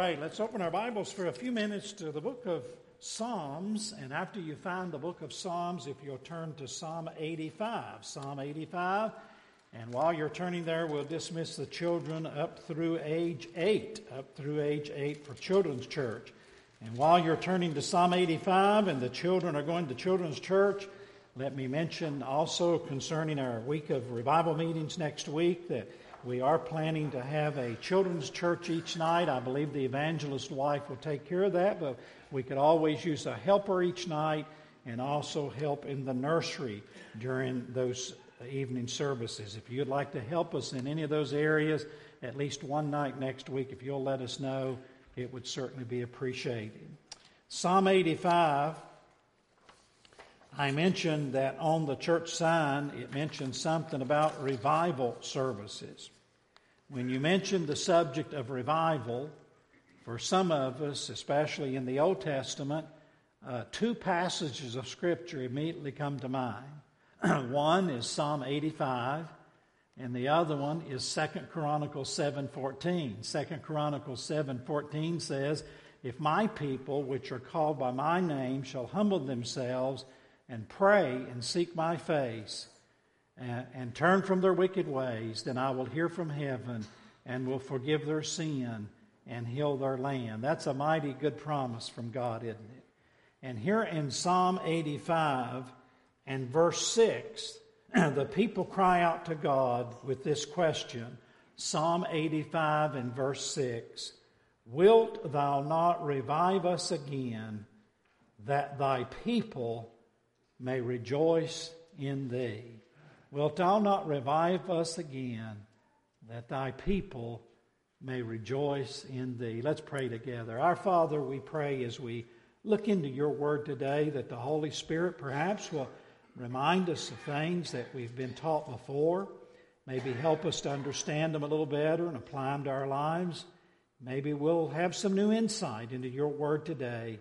right, let's open our Bibles for a few minutes to the book of Psalms. And after you find the book of Psalms, if you'll turn to Psalm 85, Psalm 85. And while you're turning there, we'll dismiss the children up through age 8, up through age 8 for Children's Church. And while you're turning to Psalm 85 and the children are going to Children's Church, let me mention also concerning our week of revival meetings next week that we are planning to have a children's church each night. I believe the evangelist wife will take care of that, but we could always use a helper each night and also help in the nursery during those evening services. If you'd like to help us in any of those areas, at least one night next week, if you'll let us know, it would certainly be appreciated. Psalm 85 I mentioned that on the church sign, it mentions something about revival services. When you mention the subject of revival, for some of us, especially in the Old Testament, uh, two passages of Scripture immediately come to mind. one is Psalm 85, and the other one is Second Chronicles 7:14. Second Chronicles 7:14 says, "If my people, which are called by my name, shall humble themselves and pray and seek my face and, and turn from their wicked ways, then I will hear from heaven and will forgive their sin and heal their land. That's a mighty good promise from God, isn't it? And here in Psalm 85 and verse 6, the people cry out to God with this question Psalm 85 and verse 6 Wilt thou not revive us again, that thy people may rejoice in thee. Wilt thou not revive us again, that thy people may rejoice in thee? Let's pray together. Our Father, we pray as we look into your word today that the Holy Spirit perhaps will remind us of things that we've been taught before, maybe help us to understand them a little better and apply them to our lives. Maybe we'll have some new insight into your word today.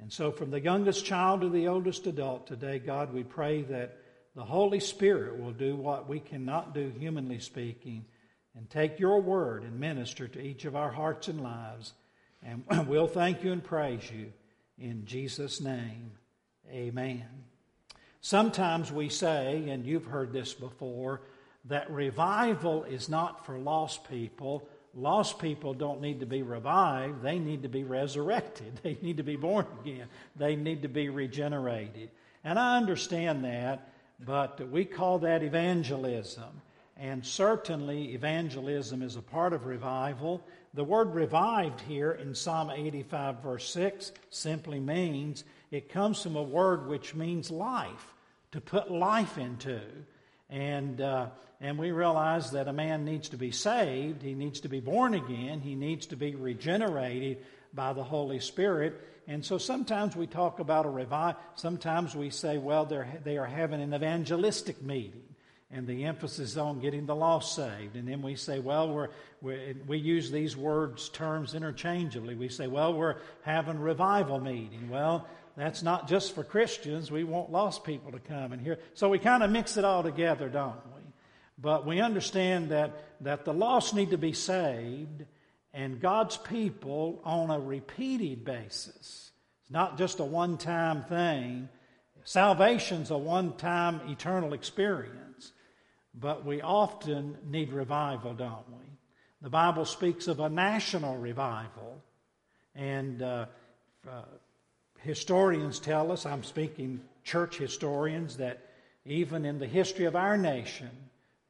And so, from the youngest child to the oldest adult today, God, we pray that the Holy Spirit will do what we cannot do, humanly speaking, and take your word and minister to each of our hearts and lives. And we'll thank you and praise you in Jesus' name. Amen. Sometimes we say, and you've heard this before, that revival is not for lost people, Lost people don't need to be revived, they need to be resurrected. They need to be born again. They need to be regenerated. And I understand that, but we call that evangelism. And certainly, evangelism is a part of revival. The word revived here in Psalm 85, verse 6, simply means it comes from a word which means life, to put life into. And, uh, and we realize that a man needs to be saved, he needs to be born again, he needs to be regenerated by the Holy Spirit. And so sometimes we talk about a revival, sometimes we say, well, they're, they are having an evangelistic meeting. And the emphasis is on getting the lost saved. And then we say, well, we're, we're, we use these words, terms interchangeably. We say, well, we're having revival meeting. Well, that's not just for Christians. We want lost people to come and hear. So we kind of mix it all together, don't we? But we understand that, that the lost need to be saved and God's people on a repeated basis. It's not just a one time thing. Salvation's a one time eternal experience. But we often need revival, don't we? The Bible speaks of a national revival. And uh, uh, historians tell us, I'm speaking church historians, that even in the history of our nation,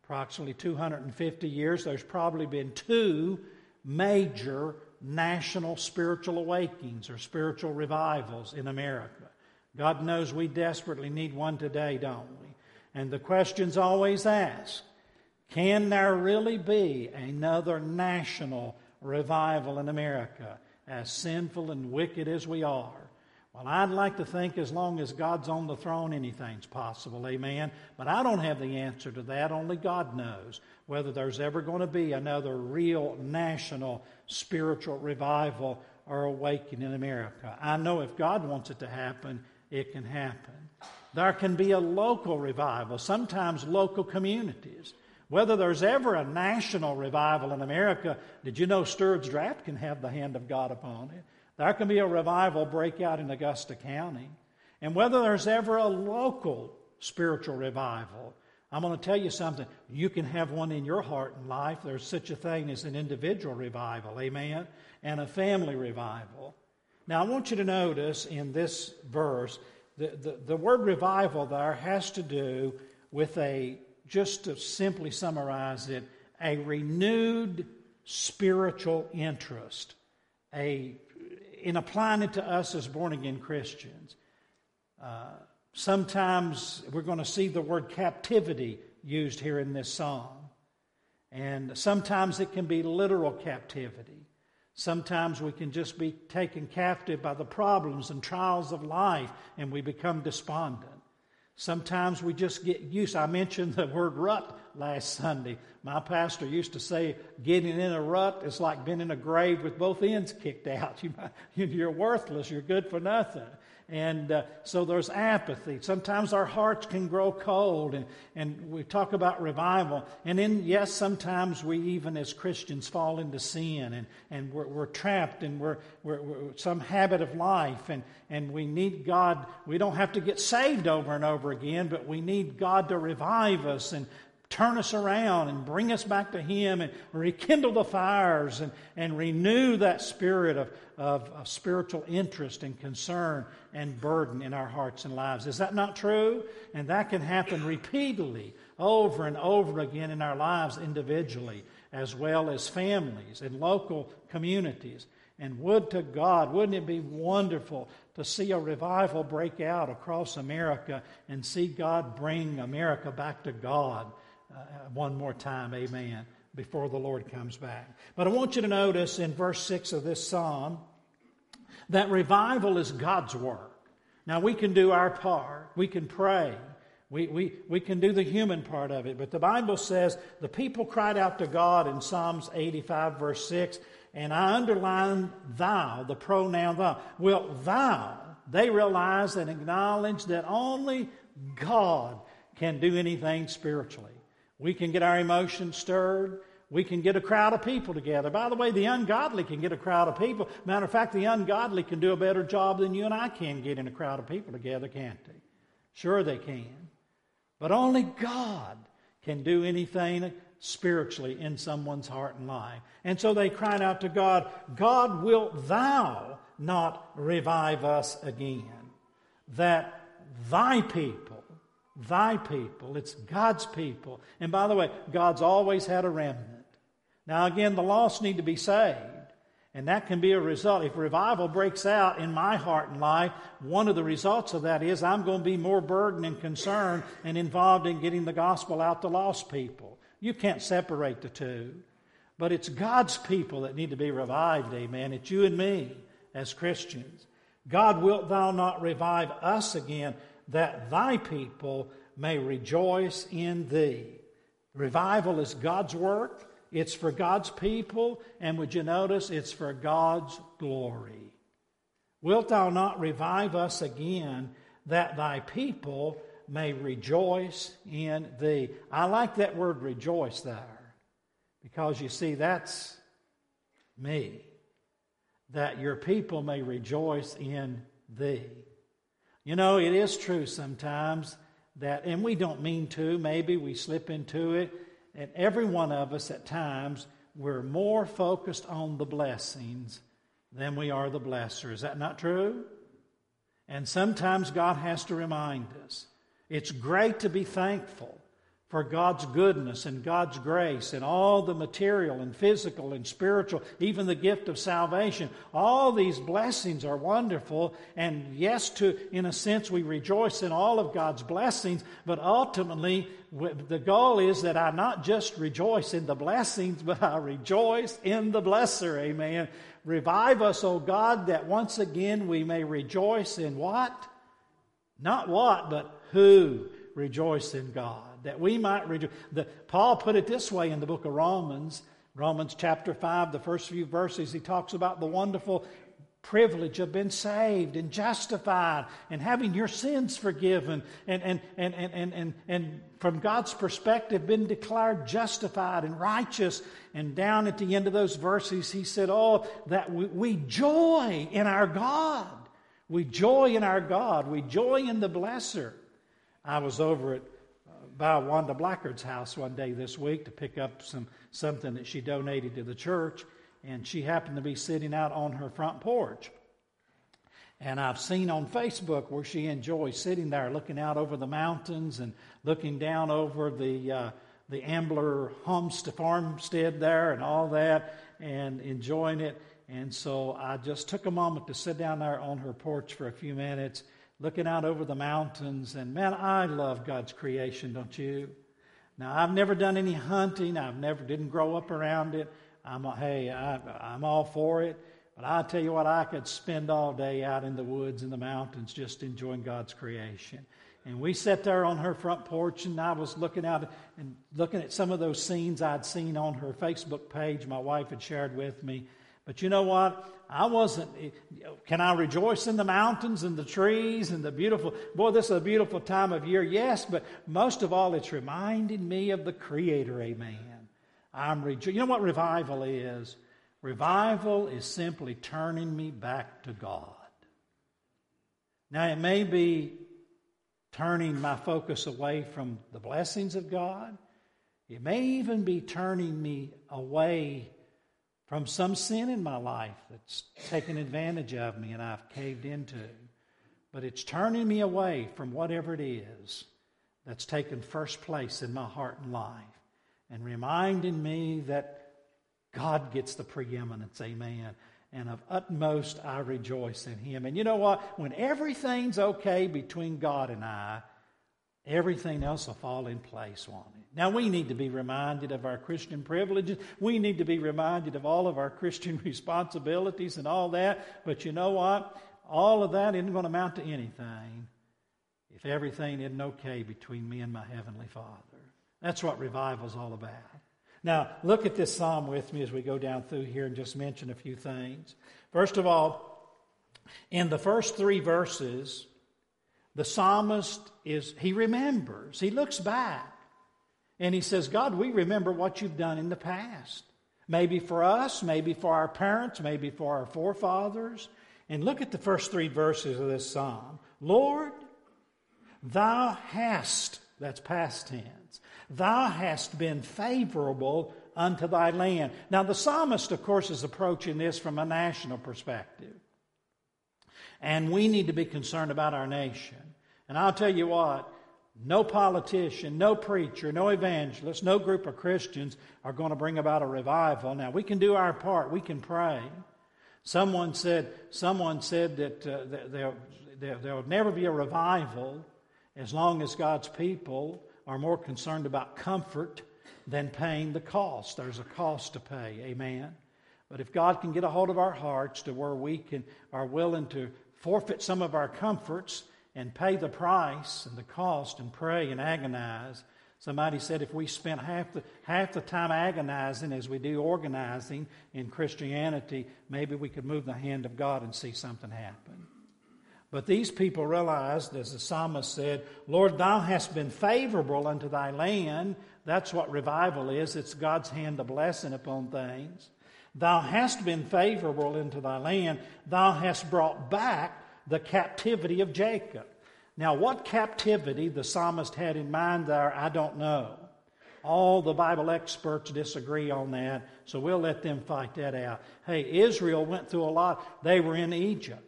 approximately 250 years, there's probably been two major national spiritual awakenings or spiritual revivals in America. God knows we desperately need one today, don't we? And the question's always asked can there really be another national revival in America, as sinful and wicked as we are? Well, I'd like to think as long as God's on the throne, anything's possible, amen. But I don't have the answer to that. Only God knows whether there's ever going to be another real national spiritual revival or awakening in America. I know if God wants it to happen, it can happen. There can be a local revival, sometimes local communities. Whether there's ever a national revival in America, did you know Stuarts Draft can have the hand of God upon it? There can be a revival breakout in Augusta County. And whether there's ever a local spiritual revival, I'm going to tell you something. You can have one in your heart and life. There's such a thing as an individual revival, amen, and a family revival. Now, I want you to notice in this verse, the, the, the word revival there has to do with a, just to simply summarize it, a renewed spiritual interest, a, in applying it to us as born again Christians. Uh, sometimes we're going to see the word captivity used here in this psalm. And sometimes it can be literal captivity. Sometimes we can just be taken captive by the problems and trials of life and we become despondent. Sometimes we just get used. I mentioned the word rut last Sunday. My pastor used to say, getting in a rut is like being in a grave with both ends kicked out. You, are worthless. You're good for nothing. And uh, so there's apathy. Sometimes our hearts can grow cold, and, and we talk about revival. And then, yes, sometimes we even as Christians fall into sin, and, and we're, we're trapped in we're, we're, we're, some habit of life, and, and we need God. We don't have to get saved over and over again, but we need God to revive us and turn us around and bring us back to Him and rekindle the fires and, and renew that spirit of, of, of, spiritual interest and concern and burden in our hearts and lives. Is that not true? And that can happen repeatedly over and over again in our lives individually as well as families and local communities. And would to God, wouldn't it be wonderful to see a revival break out across America and see God bring America back to God? Uh, one more time, amen, before the Lord comes back. But I want you to notice in verse 6 of this psalm that revival is God's work. Now, we can do our part, we can pray. We, we, we can do the human part of it, but the Bible says the people cried out to God in Psalms 85, verse 6, and I underline thou, the pronoun thou. Well, thou, they realize and acknowledge that only God can do anything spiritually. We can get our emotions stirred. We can get a crowd of people together. By the way, the ungodly can get a crowd of people. Matter of fact, the ungodly can do a better job than you and I can getting a crowd of people together, can't they? Sure, they can. But only God can do anything spiritually in someone's heart and life. And so they cried out to God, God, wilt thou not revive us again? That thy people thy people. It's God's people. And by the way, God's always had a remnant. Now, again, the lost need to be saved. And that can be a result. If revival breaks out in my heart and life, one of the results of that is I'm going to be more burdened and concerned and involved in getting the gospel out to lost people. You can't separate the two. But it's God's people that need to be revived, amen. It's you and me as Christians. God, wilt thou not revive us again? That thy people may rejoice in thee. Revival is God's work, it's for God's people, and would you notice it's for God's glory. Wilt thou not revive us again that thy people may rejoice in thee? I like that word rejoice there because you see, that's me. That your people may rejoice in thee. You know, it is true sometimes that, and we don't mean to, maybe we slip into it, and every one of us at times, we're more focused on the blessings than we are the blesser. Is that not true? And sometimes God has to remind us. It's great to be thankful for God's goodness and God's grace and all the material and physical and spiritual, even the gift of salvation. All these blessings are wonderful. And yes, to, in a sense, we rejoice in all of God's blessings, but ultimately, the goal is that I not just rejoice in the blessings, but I rejoice in the blesser. Amen. Revive us, O God, that once again we may rejoice in what? Not what, but who rejoice in God that we might rejoice. Paul put it this way in the book of Romans, Romans chapter 5, the first few verses, he talks about the wonderful privilege of being saved and justified and having your sins forgiven and, and, and, and, and, and, and from God's perspective been declared justified and righteous. And down at the end of those verses, he said, Oh, that we, we joy in our God. We joy in our God. We joy in the blesser. I was over at by Wanda Blackard's house one day this week to pick up some something that she donated to the church and she happened to be sitting out on her front porch. And I've seen on Facebook where she enjoys sitting there looking out over the mountains and looking down over the, uh, the Ambler homestead, farmstead there and all that and enjoying it. And so I just took a moment to sit down there on her porch for a few minutes, looking out over the mountains. And man, I love God's creation, don't you? Now, I've never done any hunting. I've never didn't grow up around it. I'm, hey, I, I'm all for it. But I tell you what, I could spend all day out in the woods and the mountains just enjoying God's creation. And we sat there on her front porch, and I was looking out and looking at some of those scenes I'd seen on her Facebook page my wife had shared with me. But you know what? I wasn't. Eh, can I rejoice in the mountains and the trees and the beautiful? Boy, this is a beautiful time of year, yes, but most of all, it's reminding me of the Creator, amen. I'm rejoicing. You know what revival is? Revival is simply turning me back to God. Now, it may be turning my focus away from the blessings of God. It may even be turning me away from some sin in my life that's taken advantage of me and I've caved into. But it's turning me away from whatever it is that's taken first place in my heart and life and reminding me that God gets the preeminence, amen. And of utmost I rejoice in Him. And you know what? When everything's okay between God and I, everything else will fall in place, won't it? Now, we need to be reminded of our Christian privileges. We need to be reminded of all of our Christian responsibilities and all that. But you know what? All of that isn't going to amount to anything if everything isn't okay between me and my Heavenly Father. That's what revival is all about. Now, look at this psalm with me as we go down through here and just mention a few things. First of all, in the first three verses, the psalmist is, he remembers, he looks back, and he says, God, we remember what you've done in the past. Maybe for us, maybe for our parents, maybe for our forefathers. And look at the first three verses of this psalm. Lord, thou hast, that's past tense, Thou hast been favorable unto thy land. Now, the psalmist, of course, is approaching this from a national perspective. And we need to be concerned about our nation. And I'll tell you what, no politician, no preacher, no evangelist, no group of Christians are going to bring about a revival. Now, we can do our part, we can pray. Someone said, someone said that uh, there, there, there will never be a revival as long as God's people are more concerned about comfort than paying the cost. There's a cost to pay. Amen. But if God can get a hold of our hearts to where we can are willing to forfeit some of our comforts and pay the price and the cost and pray and agonize. Somebody said if we spent half the, half the time agonizing as we do organizing in Christianity, maybe we could move the hand of God and see something happen. But these people realized, as the psalmist said, Lord, thou hast been favorable unto thy land. That's what revival is. It's God's hand of blessing upon things. Thou hast been favorable unto thy land. Thou hast brought back the captivity of Jacob. Now, what captivity the psalmist had in mind there, I don't know. All the Bible experts disagree on that, so we'll let them fight that out. Hey, Israel went through a lot. They were in Egypt.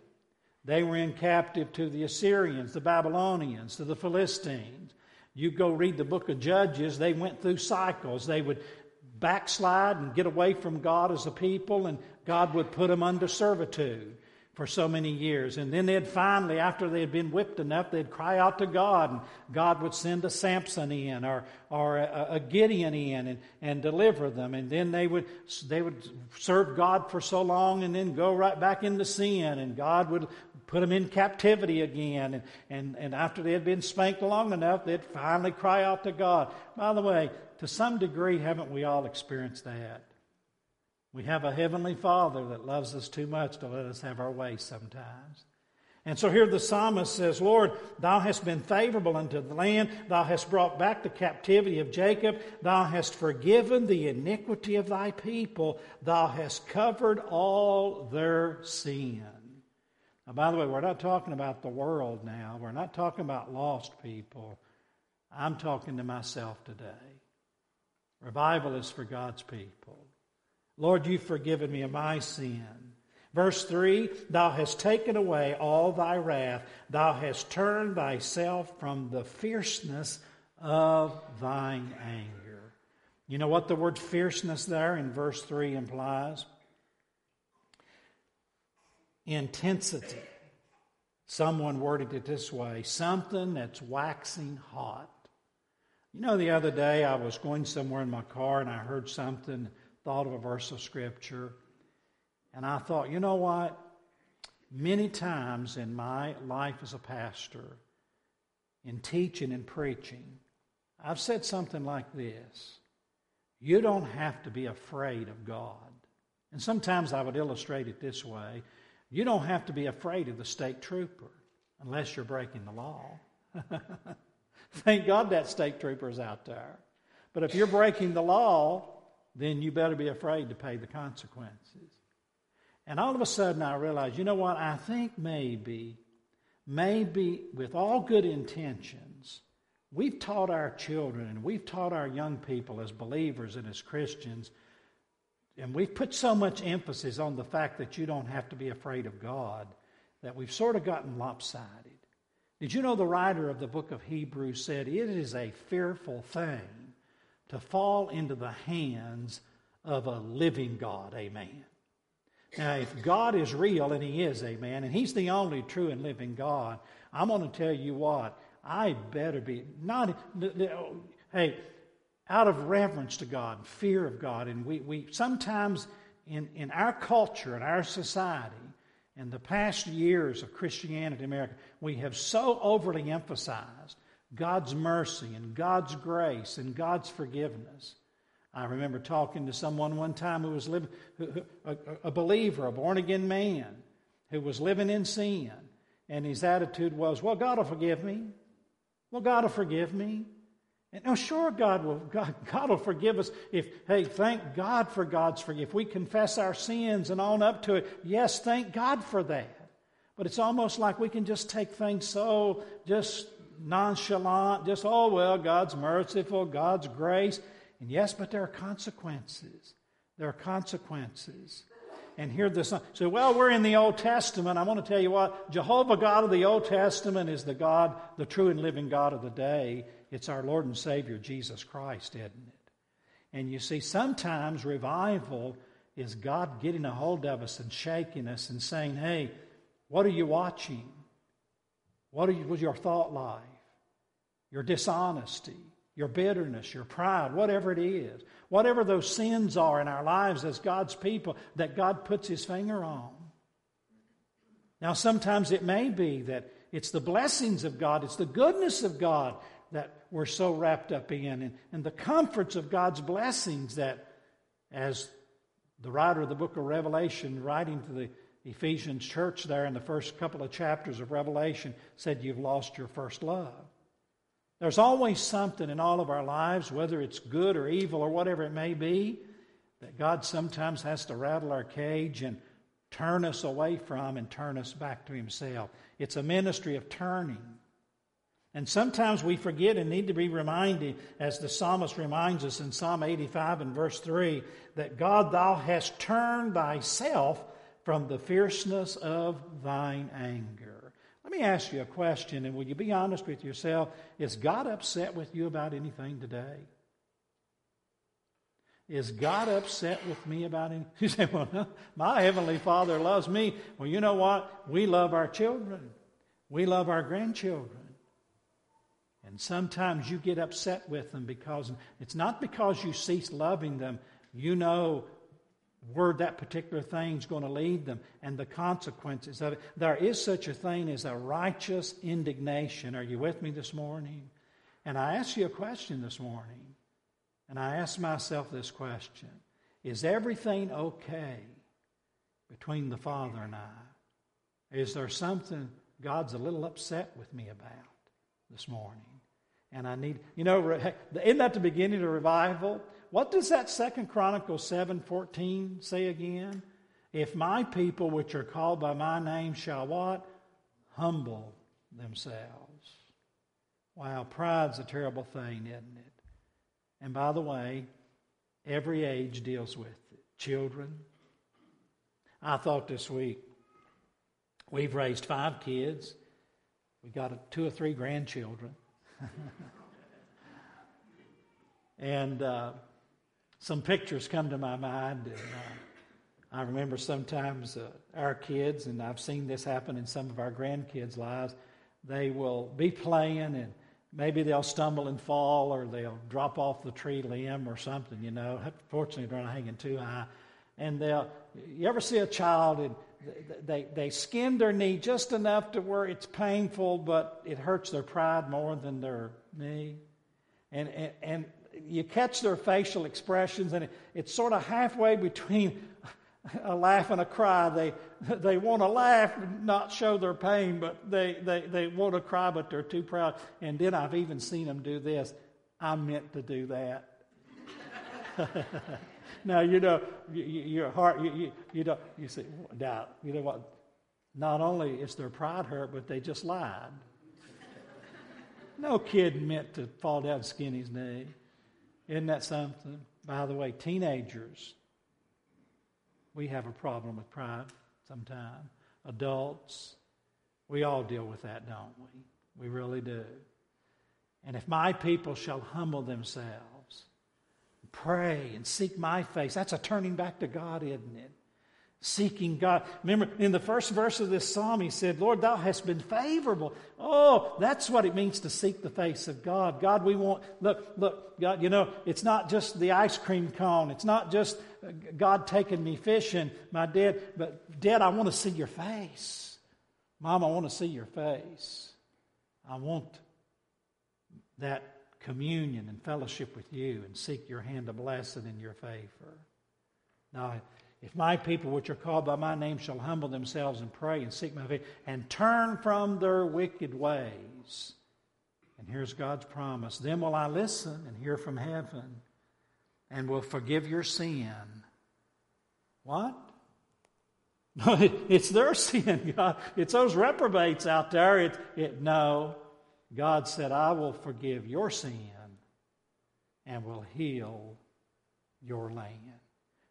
They were in captive to the Assyrians, the Babylonians, to the Philistines. You go read the book of Judges, they went through cycles. They would backslide and get away from God as a people, and God would put them under servitude for so many years. And then they'd finally, after they had been whipped enough, they'd cry out to God, and God would send a Samson in or, or a, a Gideon in and, and deliver them. And then they would, they would serve God for so long and then go right back into sin, and God would put them in captivity again. And, and, and after they had been spanked long enough, they'd finally cry out to God. By the way, to some degree, haven't we all experienced that? We have a Heavenly Father that loves us too much to let us have our way sometimes. And so here the psalmist says, Lord, thou hast been favorable unto the land. Thou hast brought back the captivity of Jacob. Thou hast forgiven the iniquity of thy people. Thou hast covered all their sin. Now, by the way, we're not talking about the world now. We're not talking about lost people. I'm talking to myself today. Revival is for God's people. Lord, you've forgiven me of my sin. Verse 3 Thou hast taken away all thy wrath, thou hast turned thyself from the fierceness of thine anger. You know what the word fierceness there in verse 3 implies? Intensity. Someone worded it this way something that's waxing hot. You know, the other day I was going somewhere in my car and I heard something, thought of a verse of Scripture. And I thought, you know what? Many times in my life as a pastor, in teaching and preaching, I've said something like this You don't have to be afraid of God. And sometimes I would illustrate it this way You don't have to be afraid of the state trooper unless you're breaking the law. Thank God that state trooper is out there. But if you're breaking the law, then you better be afraid to pay the consequences. And all of a sudden I realized, you know what? I think maybe, maybe with all good intentions, we've taught our children and we've taught our young people as believers and as Christians, and we've put so much emphasis on the fact that you don't have to be afraid of God that we've sort of gotten lopsided. Did you know the writer of the book of Hebrews said, It is a fearful thing to fall into the hands of a living God? Amen. Now, if God is real, and He is, amen, and He's the only true and living God, I'm going to tell you what, I better be not, hey, out of reverence to God, fear of God, and we, we sometimes in, in our culture and our society, in the past years of Christianity in America, we have so overly emphasized God's mercy and God's grace and God's forgiveness I remember talking to someone one time who was living, a, a believer, a born again man, who was living in sin. And his attitude was, Well, God will forgive me. Well, God will forgive me. And oh, sure, God will, God, God will forgive us if, hey, thank God for God's forgiveness. If we confess our sins and own up to it, yes, thank God for that. But it's almost like we can just take things so just nonchalant, just, oh, well, God's merciful, God's grace. And yes, but there are consequences. There are consequences. And here this so well, we're in the Old Testament. I want to tell you what, Jehovah God of the Old Testament is the God, the true and living God of the day. It's our Lord and Savior Jesus Christ, isn't it? And you see, sometimes revival is God getting a hold of us and shaking us and saying, Hey, what are you watching? What was your thought life? Your dishonesty? your bitterness, your pride, whatever it is, whatever those sins are in our lives as God's people that God puts His finger on. Now, sometimes it may be that it's the blessings of God, it's the goodness of God that we're so wrapped up in, and, and the comforts of God's blessings that, as the writer of the book of Revelation, writing to the Ephesians church there in the first couple of chapters of Revelation, said, You've lost your first love. There's always something in all of our lives, whether it's good or evil or whatever it may be, that God sometimes has to rattle our cage and turn us away from and turn us back to Himself. It's a ministry of turning. And sometimes we forget and need to be reminded, as the psalmist reminds us in Psalm 85 and verse 3, that God, thou hast turned thyself from the fierceness of thine anger. Let me ask you a question, and will you be honest with yourself? Is God upset with you about anything today? Is God upset with me about anything? You say, well, my Heavenly Father loves me. Well, you know what? We love our children, we love our grandchildren. And sometimes you get upset with them because it's not because you cease loving them. You know where that particular thing is going to lead them and the consequences of it. There is such a thing as a righteous indignation. Are you with me this morning? And I ask you a question this morning. And I ask myself this question Is everything okay between the Father and I? Is there something God's a little upset with me about this morning? And I need, you know, isn't that the beginning of revival? What does that Second Chronicles 7 14 say again? If my people which are called by my name shall what? Humble themselves. Wow, pride's a terrible thing, isn't it? And by the way, every age deals with it. Children. I thought this week, we've raised five kids. We've got two or three grandchildren. and uh, some pictures come to my mind. And, uh, I remember sometimes uh, our kids, and I've seen this happen in some of our grandkids' lives, they will be playing and maybe they'll stumble and fall or they'll drop off the tree limb or something, you know. Fortunately, they're not hanging too high. And they'll, you ever see a child and they, they skin their knee just enough to where it's painful, but it hurts their pride more than their knee? And, and, and you catch their facial expressions, and it, it's sort of halfway between a laugh and a cry. They, they want to laugh not show their pain, but they, they, they want to cry, but they're too proud. And then I've even seen them do this. I meant to do that. now, you know, your heart, you, you, you, don't, you say, doubt. You know what? Not only is their pride hurt, but they just lied. no kid meant to fall down and skin his knee. Isn't that something? By the way, teenagers, we have a problem with pride sometimes. Adults, we all deal with that, don't we? We really do. And if my people shall humble themselves, pray and seek my face, that's a turning back to God, isn't it? Seeking God. Remember, in the first verse of this psalm, he said, Lord, thou hast been favorable. Oh, that's what it means to seek the face of God. God, we want, look, look, God, you know, it's not just the ice cream cone. It's not just uh, God taking me fishing, my dad, but Dad, I want to see your face. Mom, I want to see your face. I want that communion and fellowship with you and seek your hand of blessing in your favor. Now, if my people, which are called by my name, shall humble themselves and pray and seek my face and turn from their wicked ways. And here's God's promise then will I listen and hear from heaven and will forgive your sin. What? No, it's their sin, God. It's those reprobates out there. It, it, no, God said, I will forgive your sin and will heal your land.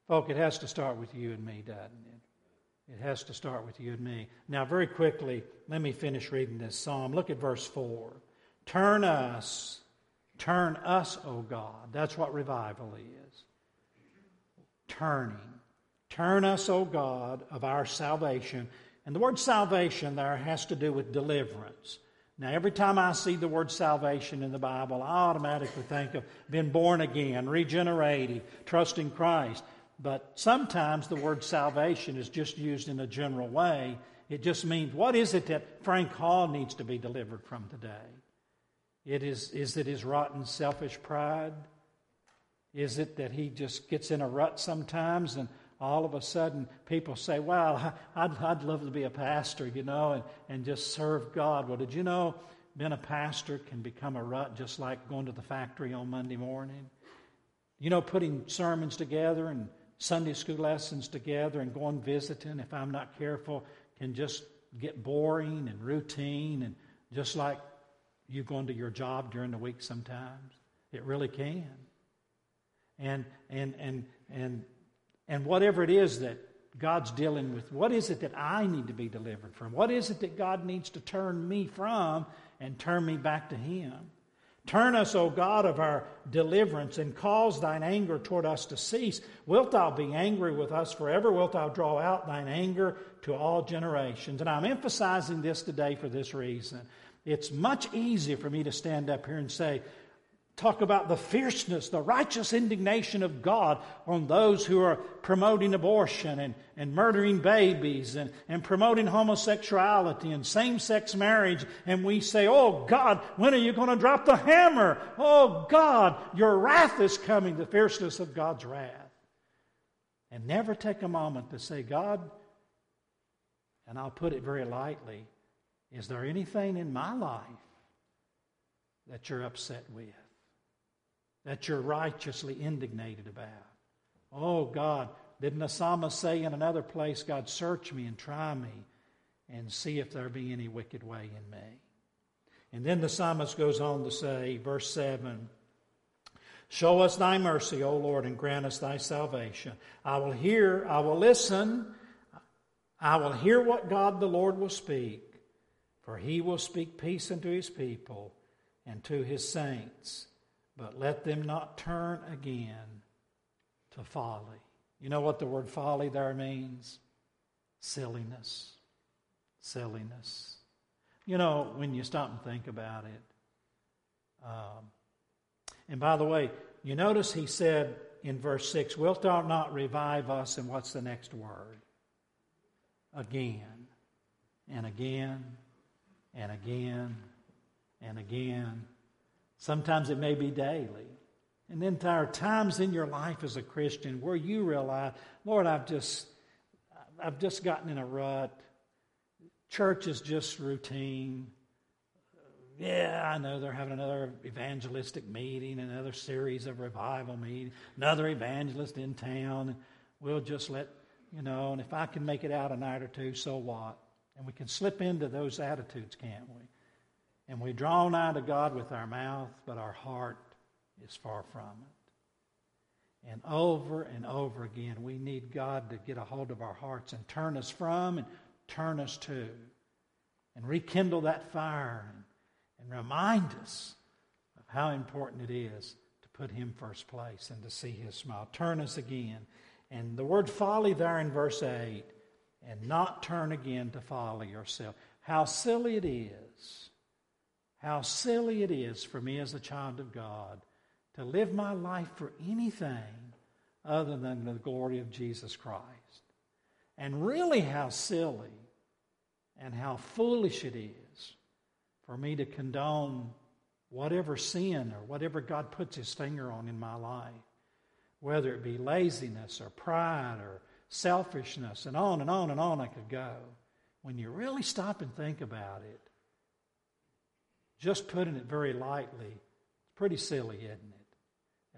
Folk, it has to start with you and me, doesn't it? It has to start with you and me. Now, very quickly, let me finish reading this psalm. Look at verse 4. Turn us, turn us, O God. That's what revival is. Turning. Turn us, O God, of our salvation. And the word salvation there has to do with deliverance. Now, every time I see the word salvation in the Bible, I automatically think of being born again, regenerated, trusting Christ. But sometimes the word salvation is just used in a general way. It just means what is it that Frank Hall needs to be delivered from today? It is, is it his rotten, selfish pride? Is it that he just gets in a rut sometimes and all of a sudden people say, Wow, I'd, I'd love to be a pastor, you know, and, and just serve God? Well, did you know being a pastor can become a rut just like going to the factory on Monday morning? You know, putting sermons together and Sunday school lessons together and going visiting, if I'm not careful, can just get boring and routine and just like you going to your job during the week sometimes. It really can. And and and and and whatever it is that God's dealing with, what is it that I need to be delivered from? What is it that God needs to turn me from and turn me back to Him? Turn us, O God, of our deliverance, and cause thine anger toward us to cease. Wilt thou be angry with us forever? Wilt thou draw out thine anger to all generations? And I'm emphasizing this today for this reason. It's much easier for me to stand up here and say, talk about the fierceness, the righteous indignation of God on those who are promoting abortion and, and murdering babies and, and promoting homosexuality and same sex marriage. And we say, Oh God, when are you going to drop the hammer? Oh God, your wrath is coming, the fierceness of God's wrath. And never take a moment to say, God, and I'll put it very lightly, is there anything in my life that you're upset with? That you're righteously indignated about? Oh, God, didn't the psalmist say in another place, God, search me and try me and see if there be any wicked way in me? And then the psalmist goes on to say, verse 7 Show us thy mercy, O Lord, and grant us thy salvation. I will hear, I will listen, I will hear what God the Lord will speak, for he will speak peace unto his people and to his saints, but let them not turn again to folly. You know what the word folly there means? Silliness. Silliness. You know, when you stop and think about it. Um, and by the way, you notice he said in verse 6, Wilt thou not revive us? And what's the next word? Again, and again, and again, and again. Sometimes it may be daily. And then there are times in your life as a Christian where you realize, Lord, I've just, I've just gotten in a rut. Church is just routine. Yeah, I know they're having another evangelistic meeting, another series of revival meeting, another evangelist in town. We'll just let, you know, and if I can make it out a night or two, so what? And we can slip into those attitudes, can't we? And we draw nigh to God with our mouth, but our heart is far from it. And over and over again, we need God to get a hold of our hearts and turn us from and turn us to, and rekindle that fire and, and remind us of how important it is to put Him first place and to see His smile. Turn us again. And the word folly there in verse 8, and not turn again to folly yourself. How silly it is. How silly it is for me as a child of God to live my life for anything other than the glory of Jesus Christ. And really, how silly and how foolish it is for me to condone whatever sin or whatever God puts his finger on in my life, whether it be laziness or pride or selfishness, and on and on and on I could go. When you really stop and think about it, just putting it very lightly, it's pretty silly, isn't it?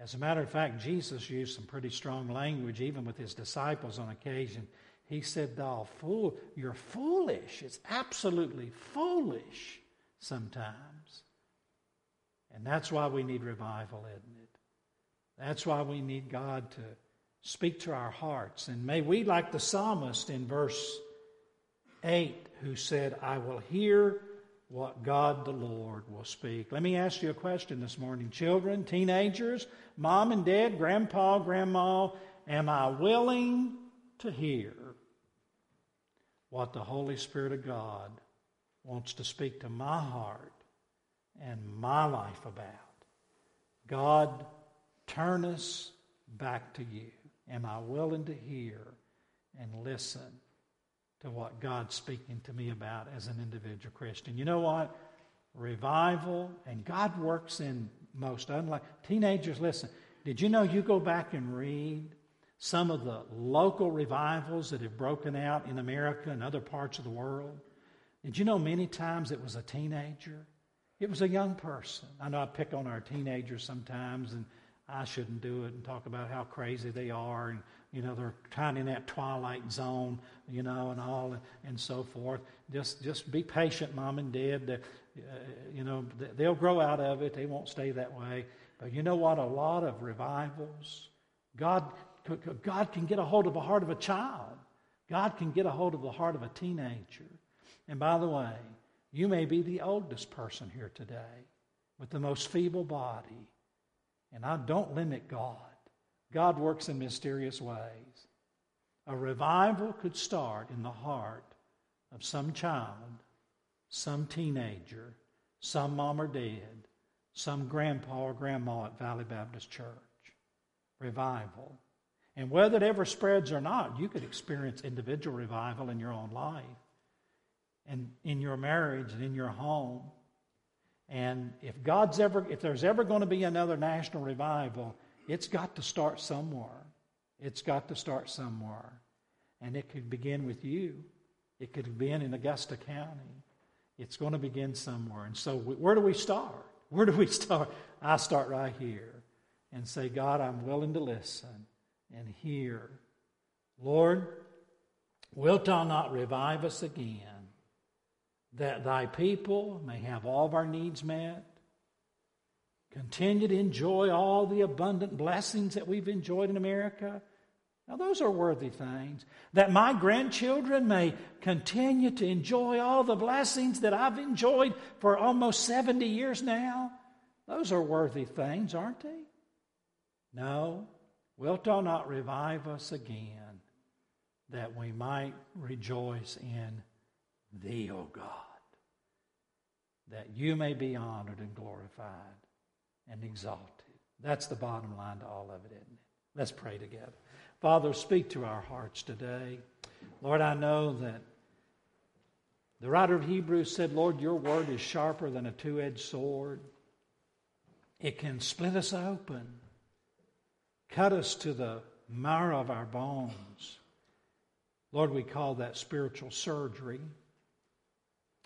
As a matter of fact, Jesus used some pretty strong language, even with his disciples on occasion. He said, Thou fool, you're foolish. It's absolutely foolish sometimes. And that's why we need revival, isn't it? That's why we need God to speak to our hearts. And may we, like the psalmist in verse 8, who said, I will hear what God the Lord will speak. Let me ask you a question this morning. Children, teenagers, mom and dad, grandpa, grandma, am I willing to hear what the Holy Spirit of God wants to speak to my heart and my life about? God, turn us back to you. Am I willing to hear and listen to what God's speaking to me about as an individual Christian. You know what? Revival, and God works in most unlike. Teenagers, listen. Did you know you go back and read some of the local revivals that have broken out in America and other parts of the world? Did you know many times it was a teenager? It was a young person. I know I pick on our teenagers sometimes, and I shouldn't do it and talk about how crazy they are and you know they're kind of in that twilight zone you know and all and so forth. Just just be patient mom and dad. Uh, you know they'll grow out of it. They won't stay that way. But you know what? A lot of revivals god god can get a hold of the heart of a child. God can get a hold of the heart of a teenager. And by the way you may be the oldest person here today with the most feeble body. And i don't limit god God works in mysterious ways. A revival could start in the heart of some child, some teenager, some mom or dad, some grandpa or grandma at Valley Baptist Church. Revival. And whether it ever spreads or not, you could experience individual revival in your own life and in your marriage and in your home. And if God's ever if there's ever going to be another national revival, it's got to start somewhere. It's got to start somewhere. And it could begin with you. It could begin in Augusta County. It's going to begin somewhere. And so, where do we start? Where do we start? I start right here and say, God, I'm willing to listen and hear. Lord, wilt thou not revive us again, that thy people may have all of our needs met? Continue to enjoy all the abundant blessings that we've enjoyed in America? Now, those are worthy things. That my grandchildren may continue to enjoy all the blessings that I've enjoyed for almost 70 years now. Those are worthy things, aren't they? No. Wilt thou not revive us again, that we might rejoice in thee, O God, that you may be honored and glorified and exalted. That's the bottom line to all of it, isn't it? Let's pray together. Father, speak to our hearts today. Lord, I know that the writer of Hebrews said, Lord, your word is sharper than a two edged sword. It can split us open, cut us to the marrow of our bones. Lord, we call that spiritual surgery.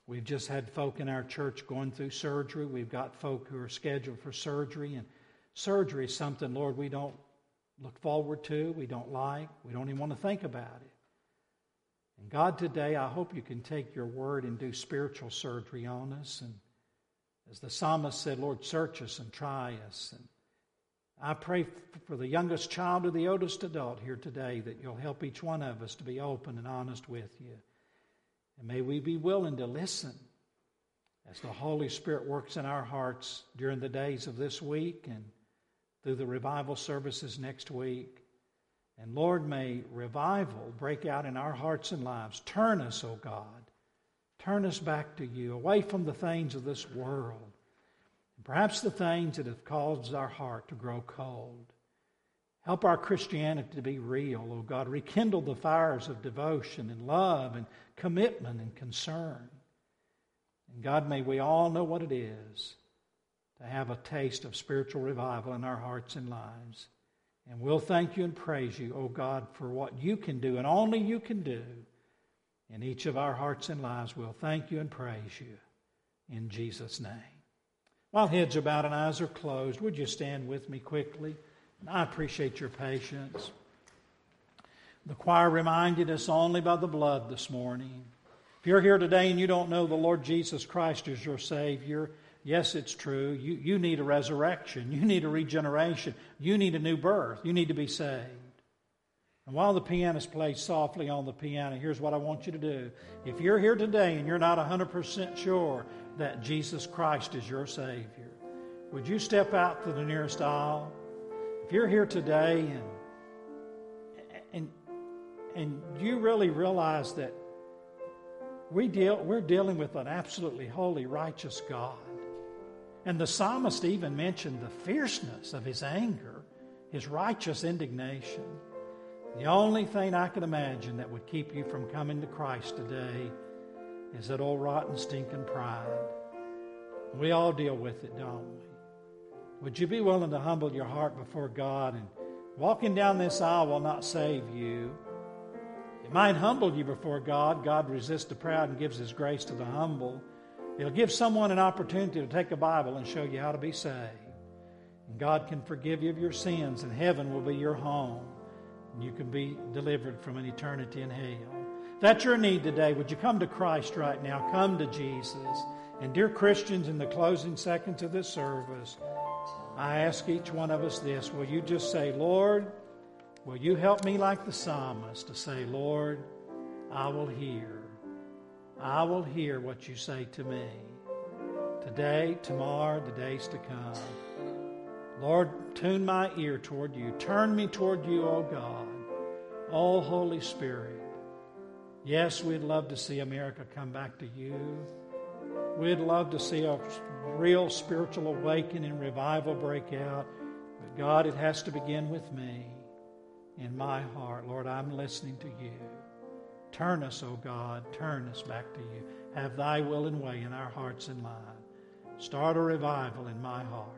We've just had folk in our church going through surgery. We've got folk who are scheduled for surgery. And surgery is something, Lord, we don't look forward to, we don't like, we don't even want to think about it. And God, today, I hope you can take your word and do spiritual surgery on us. And as the psalmist said, Lord, search us and try us. And I pray for the youngest child to the oldest adult here today that you'll help each one of us to be open and honest with you. And may we be willing to listen as the Holy Spirit works in our hearts during the days of this week and through the revival services next week. And Lord, may revival break out in our hearts and lives. Turn us, O oh God. Turn us back to you, away from the things of this world. And perhaps the things that have caused our heart to grow cold. Help our Christianity to be real, O oh God. Rekindle the fires of devotion and love and commitment and concern. And God, may we all know what it is to have a taste of spiritual revival in our hearts and lives. And we'll thank you and praise you, O oh God, for what you can do and only you can do in each of our hearts and lives. We'll thank you and praise you in Jesus' name. While heads are bowed and eyes are closed, would you stand with me quickly? I appreciate your patience. The choir reminded us only by the blood this morning. If you're here today and you don't know the Lord Jesus Christ as your Savior, yes, it's true. You, you need a resurrection. You need a regeneration. You need a new birth. You need to be saved. And while the pianist plays softly on the piano, here's what I want you to do. If you're here today and you're not 100% sure that Jesus Christ is your Savior, would you step out to the nearest aisle? If you're here today and and and you really realize that we deal, we're dealing with an absolutely holy, righteous God. And the psalmist even mentioned the fierceness of his anger, his righteous indignation. The only thing I can imagine that would keep you from coming to Christ today is that old rotten, stinking pride. We all deal with it, don't we? Would you be willing to humble your heart before God and walking down this aisle will not save you? It might humble you before God. God resists the proud and gives His grace to the humble. It'll give someone an opportunity to take a Bible and show you how to be saved. And God can forgive you of your sins, and heaven will be your home. And you can be delivered from an eternity in hell. If that's your need today, would you come to Christ right now? Come to Jesus. And, dear Christians, in the closing seconds of this service, I ask each one of us this Will you just say, Lord, will you help me like the psalmist to say, Lord, I will hear. I will hear what you say to me. Today, tomorrow, the days to come. Lord, tune my ear toward you. Turn me toward you, O God. O Holy Spirit. Yes, we'd love to see America come back to you. We'd love to see a real spiritual awakening and revival break out. But God, it has to begin with me in my heart. Lord, I'm listening to you. Turn us, O oh God, turn us back to you. Have thy will and way in our hearts and lives. Start a revival in my heart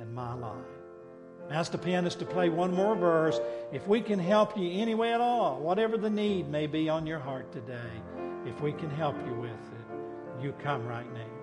and my life. Ask the pianist to play one more verse. If we can help you any way at all, whatever the need may be on your heart today, if we can help you with it, you come right now.